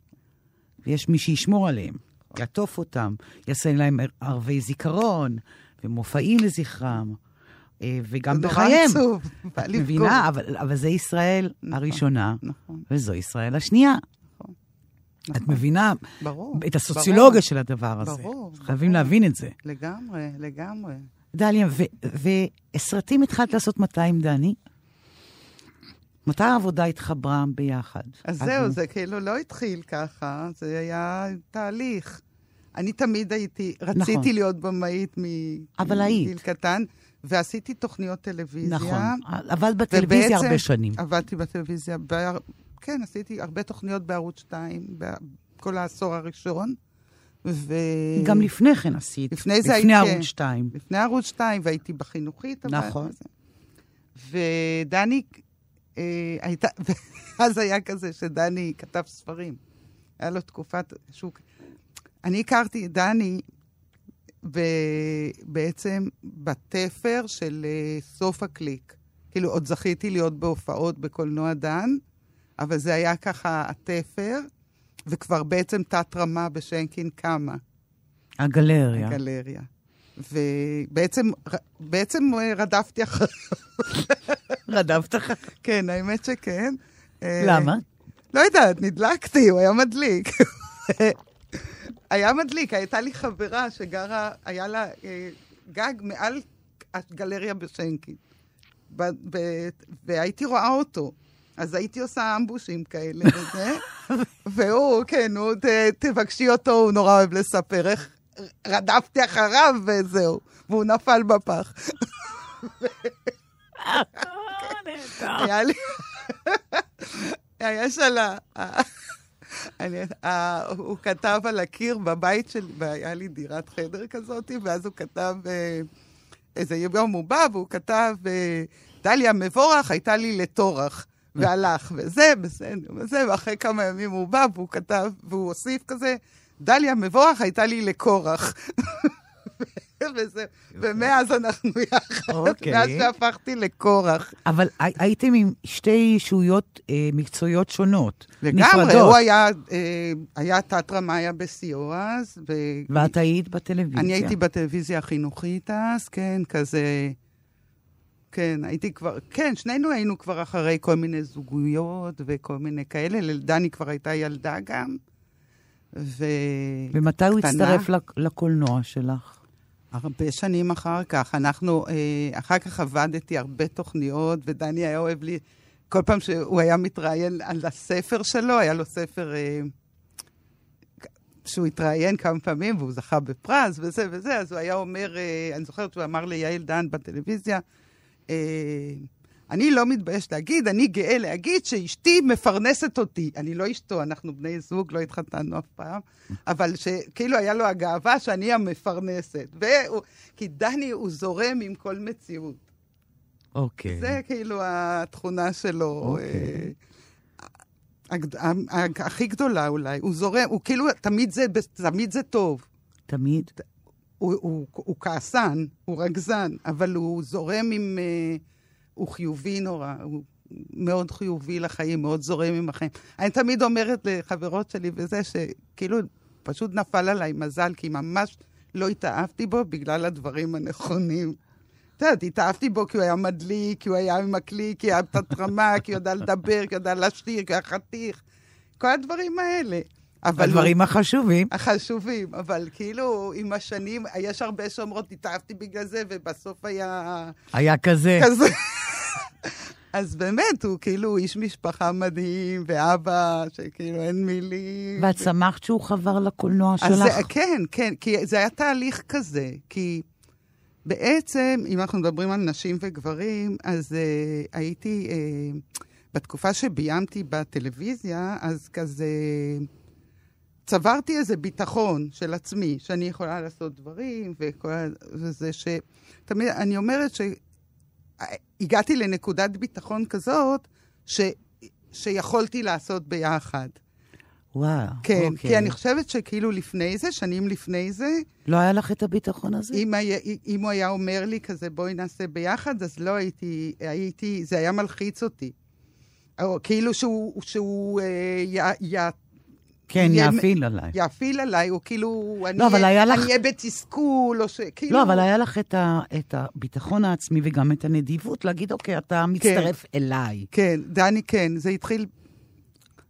ויש מי שישמור עליהם, יעטוף אותם, יעשה להם ערבי זיכרון ומופעים לזכרם, אה, וגם זה נורא בחייהם. עצוב. מבינה? אבל, אבל זה ישראל הראשונה, נכון, וזו ישראל השנייה. את נכון. מבינה ברור. את הסוציולוגיה ברור, של הדבר הזה. ברור, חייבים ברור. להבין את זה. לגמרי, לגמרי. דליה, וסרטים התחלת לעשות מתי עם דני? מתי העבודה התחברה ביחד? אז את זהו, ו- זה כאילו לא התחיל ככה, זה היה תהליך. אני תמיד הייתי, רציתי נכון. להיות במאית. מגיל קטן, ועשיתי תוכניות טלוויזיה. נכון, אבל בטלוויזיה הרבה שנים. עבדתי בטלוויזיה. כן, עשיתי הרבה תוכניות בערוץ 2, כל העשור הראשון. ו... גם לפני כן עשית. לפני זה לפני הייתי- ערוץ 2. לפני ערוץ 2, והייתי בחינוכית. אבל- נכון. ודני אה, הייתה, אז היה כזה שדני כתב ספרים. היה לו תקופת שהוא... אני הכרתי את דני ב, בעצם בתפר של אה, סוף הקליק. כאילו, עוד זכיתי להיות בהופעות בקולנוע דן, אבל זה היה ככה התפר, וכבר בעצם תת-רמה בשנקין קמה. הגלריה. הגלריה. ובעצם בעצם אה, רדפתי אחריו. רדפת לך? כן, האמת שכן. אה, למה? לא יודעת, נדלקתי, הוא היה מדליק. היה מדליק, הייתה לי חברה שגרה, היה לה אה, גג מעל הגלריה בשנקין. ב, ב, והייתי רואה אותו. אז הייתי עושה אמבושים כאלה וזה, והוא, כן, הוא, ת, תבקשי אותו, הוא נורא אוהב לספר איך רדפתי אחריו וזהו, והוא נפל בפח. היה לי... יש על ה... ה- אני, ה, הוא כתב על הקיר בבית שלי, והיה לי דירת חדר כזאת, ואז הוא כתב, אה, איזה יום הוא בא, והוא כתב, אה, דליה מבורך הייתה לי לטורח, והלך, וזה, בסדר, וזה, ואחרי כמה ימים הוא בא, והוא כתב, והוא הוסיף כזה, דליה מבורך הייתה לי לקורח. וזה- ומאז אנחנו יחד. אוקיי. מאז שהפכתי לקורח. אבל הי- הייתם עם שתי ישויות אה, מקצועיות שונות, לגמרי, נפרדות. הוא היה, אה, היה תת-רמאיה בשיאו אז, ו... ואת היית בטלוויזיה. אני הייתי בטלוויזיה החינוכית אז, כן, כזה... כן, הייתי כבר, כן, שנינו היינו כבר אחרי כל מיני זוגויות וכל מיני כאלה. לדני כבר הייתה ילדה גם. ו... ומתי הוא. הצטרף לק- לקולנוע שלך? הרבה שנים אחר כך. אנחנו, אה, אחר כך עבדתי הרבה תוכניות, ודני היה אוהב לי, כל פעם שהוא היה מתראיין על הספר שלו, היה לו ספר אה, שהוא התראיין כמה פעמים, והוא זכה בפרס וזה וזה, אז הוא היה אומר, אה, אני זוכרת שהוא אמר ליעל דן בטלוויזיה, אני לא מתבייש להגיד, אני גאה להגיד שאשתי מפרנסת אותי. אני לא אשתו, אנחנו בני זוג, לא התחתנו אף פעם, אבל שכאילו היה לו הגאווה שאני המפרנסת. והוא, כי דני הוא זורם עם כל מציאות. אוקיי. זה כאילו התכונה שלו. אוקיי. אה, הגד- ה- ה- הכי גדולה אולי. הוא זורם, הוא כאילו, תמיד זה, תמיד זה טוב. תמיד? הוא, הוא, הוא כעסן, הוא רגזן, אבל הוא זורם עם... אה, הוא חיובי נורא, הוא מאוד חיובי לחיים, מאוד זורם עם החיים. אני תמיד אומרת לחברות שלי וזה, שכאילו פשוט נפל עליי מזל, כי ממש לא התאהבתי בו בגלל הדברים הנכונים. את יודעת, התאהבתי בו כי הוא היה מדליק, כי הוא היה עם הכלי, כי היה תת-רמה, כי הוא ידע לדבר, כי הוא ידע לשיר, כי הוא היה חתיך. כל הדברים האלה. אבל הוא- הדברים החשובים. החשובים, אבל כאילו, עם השנים, יש הרבה שאומרות, התאהבתי בגלל זה, ובסוף היה היה כזה. כזה. אז באמת, הוא כאילו איש משפחה מדהים, ואבא, שכאילו אין מילים. ואת שמחת שהוא חבר לקולנוע אז זה, שלך? כן, כן, כי זה היה תהליך כזה, כי בעצם, אם אנחנו מדברים על נשים וגברים, אז uh, הייתי, uh, בתקופה שביימתי בטלוויזיה, אז כזה צברתי איזה ביטחון של עצמי, שאני יכולה לעשות דברים, וכל, וזה ש... תמיד, אני אומרת שהגעתי לנקודת ביטחון כזאת, ש... שיכולתי לעשות ביחד. וואו, כן, אוקיי. כי אני חושבת שכאילו לפני זה, שנים לפני זה, לא היה לך את הביטחון הזה? אם, היה, אם הוא היה אומר לי כזה, בואי נעשה ביחד, אז לא הייתי, הייתי, זה היה מלחיץ אותי. או כאילו שהוא, שהוא אה, י, י, כן, יהיה- יאפיל עליי. יאפיל עליי, או כאילו, אני לא, אהיה- היה לך- בתסכול, או ש... כאילו... לא, אבל היה לך את, ה, את הביטחון העצמי וגם את הנדיבות להגיד, אוקיי, אתה מצטרף אליי. כן, דני, כן, זה התחיל...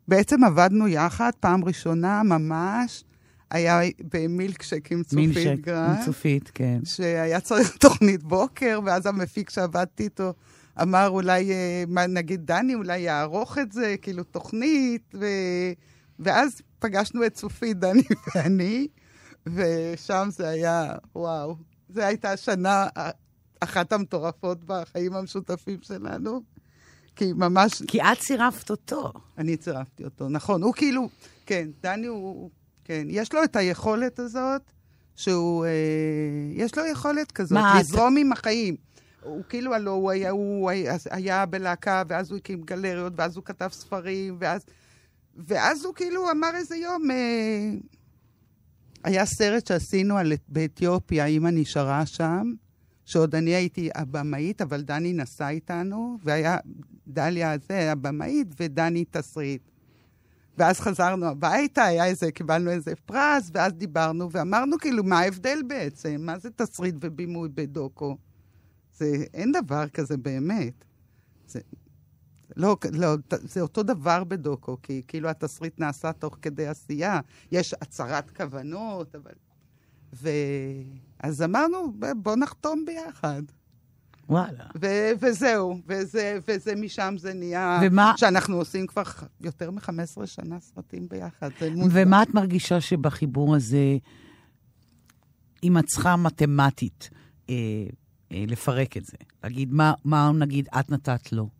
בעצם עבדנו יחד, פעם ראשונה ממש, היה במילקשייק עם צופית מילקשייק, גרנט. עם צופית, כן. שהיה צריך תוכנית בוקר, ואז המפיק שעבדתי איתו אמר, אולי, אה, מה, נגיד דני אולי יערוך את זה, כאילו תוכנית, ו... ואז פגשנו את צופית, דני ואני, ושם זה היה, וואו, זו הייתה שנה אה, אחת המטורפות בחיים המשותפים שלנו, כי ממש, כי את צירפת אותו. אני צירפתי אותו, נכון. הוא כאילו, כן, דני הוא, כן, יש לו את היכולת הזאת, שהוא, אה, יש לו יכולת כזאת, מה, לזרום עם החיים. הוא כאילו, הלוא הוא היה, הוא היה בלהקה, ואז הוא הקים גלריות, ואז הוא כתב ספרים, ואז, ואז הוא כאילו אמר איזה יום, אה, היה סרט שעשינו על, באתיופיה, אמא נשארה שם, שעוד אני הייתי הבמאית, אבל דני נסע איתנו, והיה דליה זה הבמאית ודני תסריט. ואז חזרנו הביתה, היה איזה, קיבלנו איזה פרס, ואז דיברנו ואמרנו כאילו, מה ההבדל בעצם? מה זה תסריט ובימוי בדוקו? זה, אין דבר כזה באמת. זה, לא, לא, זה אותו דבר בדוקו, כי כאילו התסריט נעשה תוך כדי עשייה. יש הצהרת כוונות, אבל... ו... אז אמרנו, בוא נחתום ביחד. וואלה. ו- וזהו, וזה, וזה משם זה נהיה... ומה- שאנחנו עושים כבר יותר מ-15 שנה סרטים ביחד. ומה את מרגישה שבחיבור הזה, אם את צריכה מתמטית אה, אה, לפרק את זה, להגיד מה, מה נגיד את נתת לו?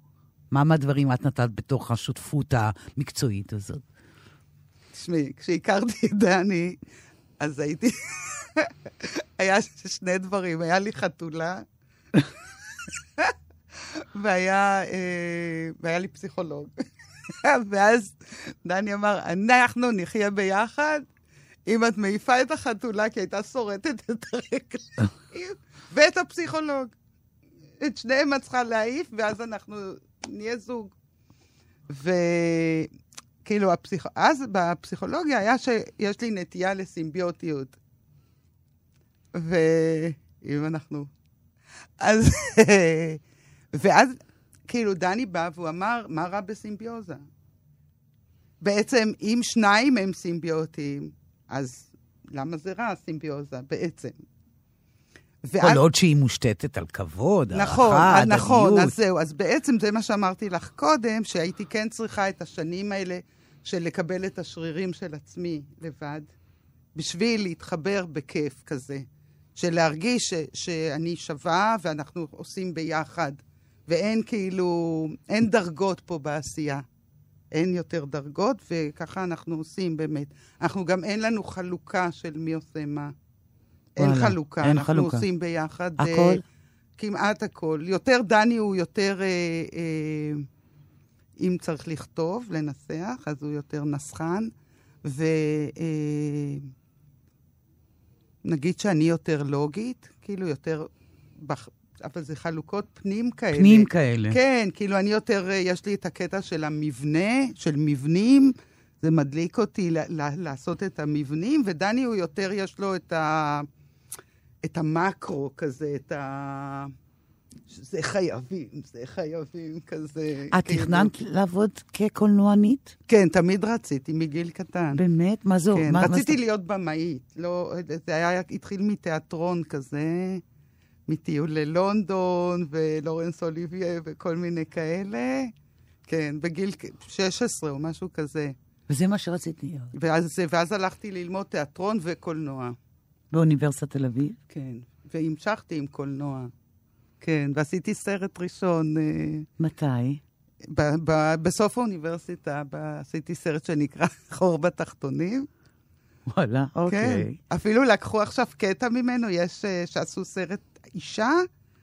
מה מהדברים את נתת בתוך השותפות המקצועית הזאת? תשמעי, כשהכרתי את דני, אז הייתי... היה שני דברים, היה לי חתולה, והיה, אה, והיה לי פסיכולוג. ואז דני אמר, אנחנו נחיה ביחד, אם את מעיפה את החתולה, כי הייתה שורטת את הרגליים, ואת הפסיכולוג. את שניהם את צריכה להעיף, ואז אנחנו נהיה זוג. וכאילו, הפסיכ... אז בפסיכולוגיה היה שיש לי נטייה לסימביוטיות. ואם אנחנו... אז... ואז, כאילו, דני בא והוא אמר, מה רע בסימביוזה? בעצם, אם שניים הם סימביוטיים, אז למה זה רע, סימביוזה, בעצם? כל עוד שהיא מושתתת על כבוד, נכון, הערכה, נכון, הדדיות. אז זהו. אז בעצם זה מה שאמרתי לך קודם, שהייתי כן צריכה את השנים האלה של לקבל את השרירים של עצמי לבד, בשביל להתחבר בכיף כזה, של להרגיש ש, שאני שווה ואנחנו עושים ביחד, ואין כאילו, אין דרגות פה בעשייה. אין יותר דרגות, וככה אנחנו עושים באמת. אנחנו גם אין לנו חלוקה של מי עושה מה. אין וואלה, חלוקה, אין אנחנו חלוקה. עושים ביחד. הכל? אה, כמעט הכל. יותר דני הוא יותר, אה, אה, אם צריך לכתוב, לנסח, אז הוא יותר נסחן. ו... אה, שאני יותר לוגית, כאילו יותר... בח... אבל זה חלוקות פנים כאלה. פנים כאלה. כן, כאילו אני יותר, אה, יש לי את הקטע של המבנה, של מבנים, זה מדליק אותי ל- ל- לעשות את המבנים, ודני הוא יותר, יש לו את, ה, את המקרו כזה, את ה... זה חייבים, זה חייבים כזה. את כאילו. תכננת לעבוד כקולנוענית? כן, תמיד רציתי, מגיל קטן. באמת? מה זו? כן, מה- מה רציתי זאת- להיות במאית. לא, זה היה, התחיל מתיאטרון כזה, מטיול ללונדון, ולורנס אוליביה וכל מיני כאלה. כן, בגיל 16 או משהו כזה. וזה מה שרציתי להיות. ואז, ואז הלכתי ללמוד תיאטרון וקולנוע. באוניברסיטת תל אביב? כן, והמשכתי עם קולנוע. כן, ועשיתי סרט ראשון. אה, מתי? ב- ב- בסוף האוניברסיטה ב- עשיתי סרט שנקרא חור בתחתונים. וואלה, כן. אוקיי. אפילו לקחו עכשיו קטע ממנו, יש אה, שעשו סרט אישה,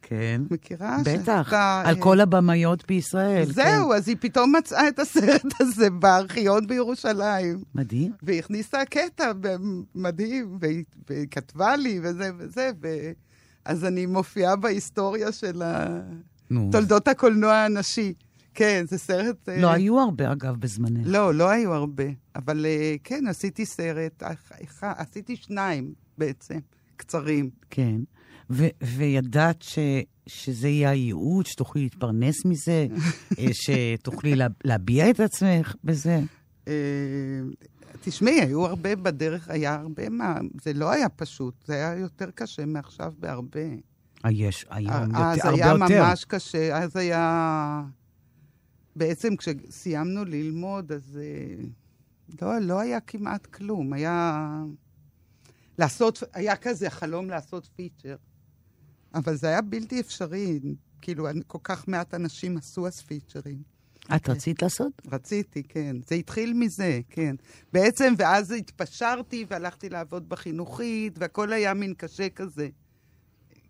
כן. מכירה? בטח, שעשתה, על אה, כל הבמאיות בישראל. זהו, אז היא פתאום מצאה את הסרט הזה בארכיון בירושלים, כן. מדהים. והכניסה קטע מדהים, והיא והיא כתבה לי וזה וזה, ו... אז אני מופיעה בהיסטוריה של ה... נו. תולדות הקולנוע הנשי. כן, זה סרט... אה, לא היו הרבה, אגב, בזמנך. לא, לא היו הרבה. אבל אה, כן, עשיתי סרט, אח- אחד- עשיתי שניים בעצם, קצרים. כן. ו- וידעת ש- שזה יהיה הייעוד, שתוכלי להתפרנס מזה, אה, שתוכלי לה- להביע את עצמך בזה? אה, תשמעי, היו הרבה בדרך, היה הרבה מה... זה לא היה פשוט, זה היה יותר קשה מעכשיו בהרבה. אה, יש, היום אז יותר- היה הרבה יותר. ממש קשה, אז היה... בעצם כשסיימנו ללמוד, אז לא, לא היה כמעט כלום. היה... לעשות, היה כזה חלום לעשות פיצ'ר. אבל זה היה בלתי אפשרי. כאילו, כל כך מעט אנשים עשו אז פיצ'רים. את רצית לעשות? רציתי, כן. זה התחיל מזה, כן. בעצם, ואז התפשרתי והלכתי לעבוד בחינוכית, והכל היה מין קשה כזה.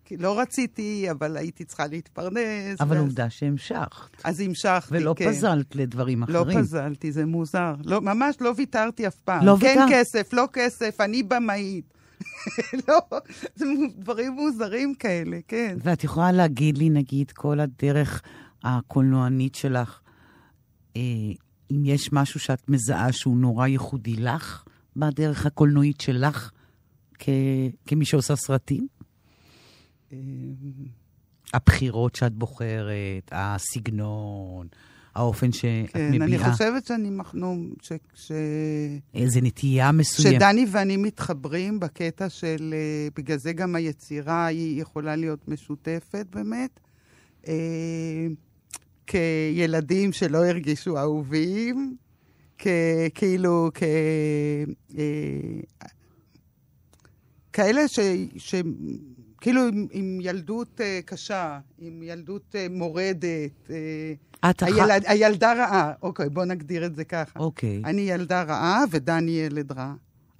כי לא רציתי, אבל הייתי צריכה להתפרנס. אבל ואז- עובדה שהמשכת. אז המשכתי, ולא כן. פזלת לדברים לא אחרים. פזלתי, זה מוזר. לא, ממש לא ויתרתי אף פעם. לא כן ויתרת? כסף, לא כסף, אני במאית. לא, זה דברים מוזרים כאלה, כן. ואת יכולה להגיד לי, נגיד, כל הדרך הקולנוענית שלך, אה, אם יש משהו שאת מזהה שהוא נורא ייחודי לך, בדרך הקולנועית שלך, כ- כמי שעושה סרטים? אה, הבחירות שאת בוחרת, הסגנון, האופן שאת כן, אני מביעה, חושבת שאני מחנו... ש... ש... איזו נטייה מסוימת. שדני ואני מתחברים בקטע של... אה, בגלל זה גם היצירה היא יכולה להיות משותפת באמת. אה, כילדים שלא הרגישו אהובים, כ... כאילו, כ... אה, כאלה ש... ש... כאילו עם, עם ילדות אה, קשה, עם ילדות אה, מורדת. אה, את אחת... הילד, הילדה רעה. אוקיי, בוא נגדיר את זה ככה. אוקיי. אני ילדה רעה ודני ילד רע.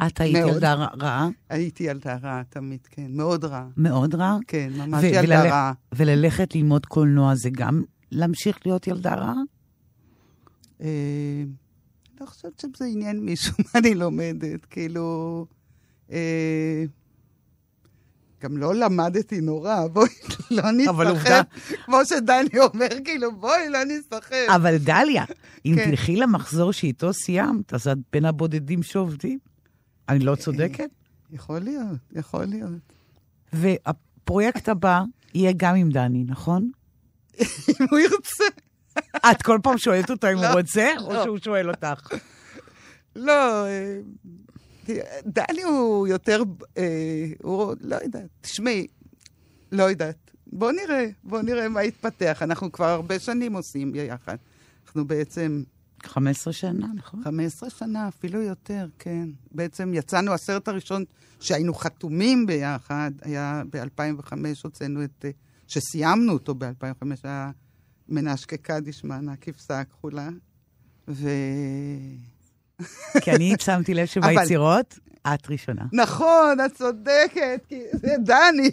את היית מאוד. ילדה רע- רעה? הייתי ילדה רעה תמיד, כן. מאוד רעה. מאוד רעה? כן, ממש ו- ילדה ולל- רעה. וללכת ללמוד קולנוע זה גם להמשיך להיות ילדה רעה? אה, לא חושבת שזה עניין מישהו, מה אני לומדת. כאילו, אה, גם לא למדתי נורא, בואי לא נסחף. כמו שדני אומר, כאילו, בואי לא נסחף. אבל דליה, אם כן. תלכי למחזור שאיתו סיימת, אז את בין הבודדים שעובדים. אני לא צודקת? יכול להיות, יכול להיות. והפרויקט הבא יהיה גם עם דני, נכון? אם הוא ירצה. את כל פעם שואלת אותו אם הוא לא, רוצה, או לא. שהוא שואל אותך? לא, דני הוא יותר, אה, הוא לא יודעת, תשמעי, לא יודעת. בוא נראה, בוא נראה מה יתפתח. אנחנו כבר הרבה שנים עושים יחד. אנחנו בעצם 15 שנה, נכון? 15 שנה, אפילו יותר, כן. בעצם יצאנו, הסרט הראשון שהיינו חתומים ביחד, היה ב-2005, הוצאנו את... אה, שסיימנו אותו ב-2005, היה מנשקה קדישמן, הכבשה הכחולה. ו... כי אני שמתי לב שביצירות, את ראשונה. נכון, את צודקת, כי זה דני.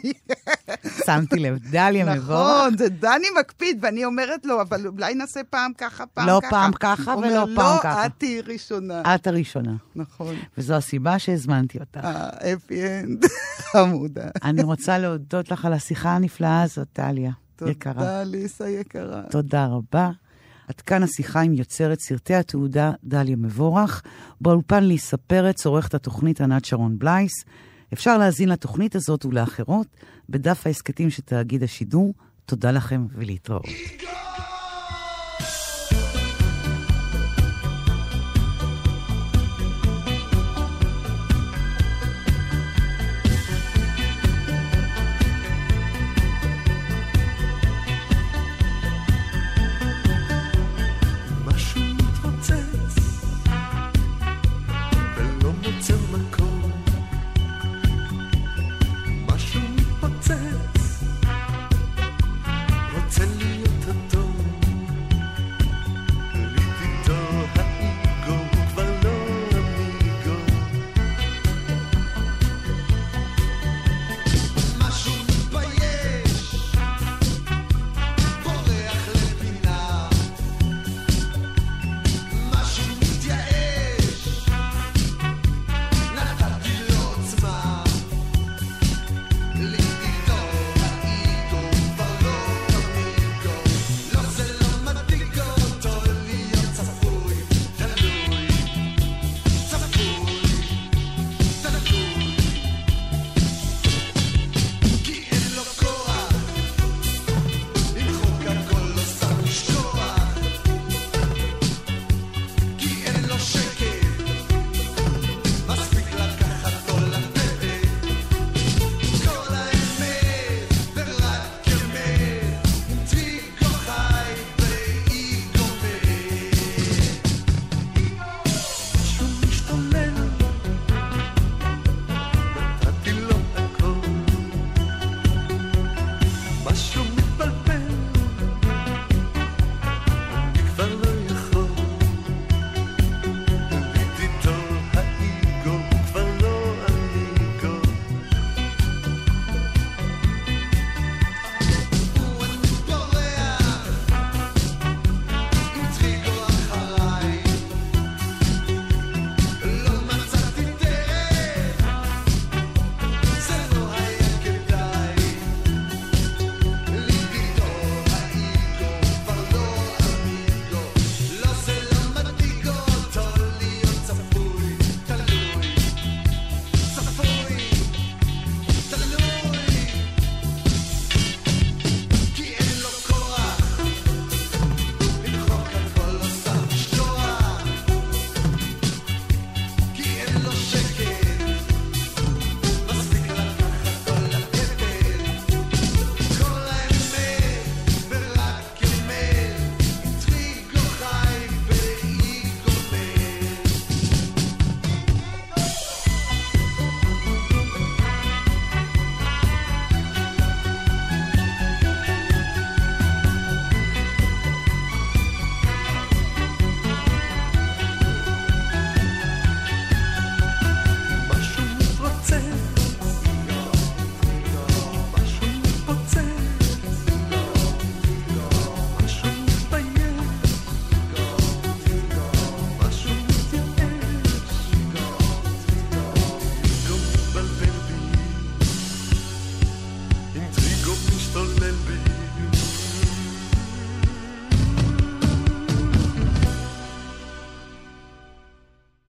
שמתי לב, דליה מבורך. נכון, זה דני מקפיד, ואני אומרת לו, אבל אולי נעשה פעם ככה, פעם לא ככה. פעם ככה ולא אומר, פעם לא, ככה." את תהיי ראשונה. את הראשונה. נכון. וזו הסיבה שהזמנתי אותך. happy end, חמודה. אני רוצה להודות לך על השיחה הנפלאה הזאת, דליה. יקרה. תודה, ליסה יקרה. תודה רבה. עד כאן השיחה עם יוצרת סרטי התעודה דליה מבורך. באולפן ליסה פרץ, עורכת התוכנית ענת שרון בלייס. אפשר להאזין לתוכנית הזאת ולאחרות בדף ההסכתים של תאגיד השידור. תודה לכם ולהתראות.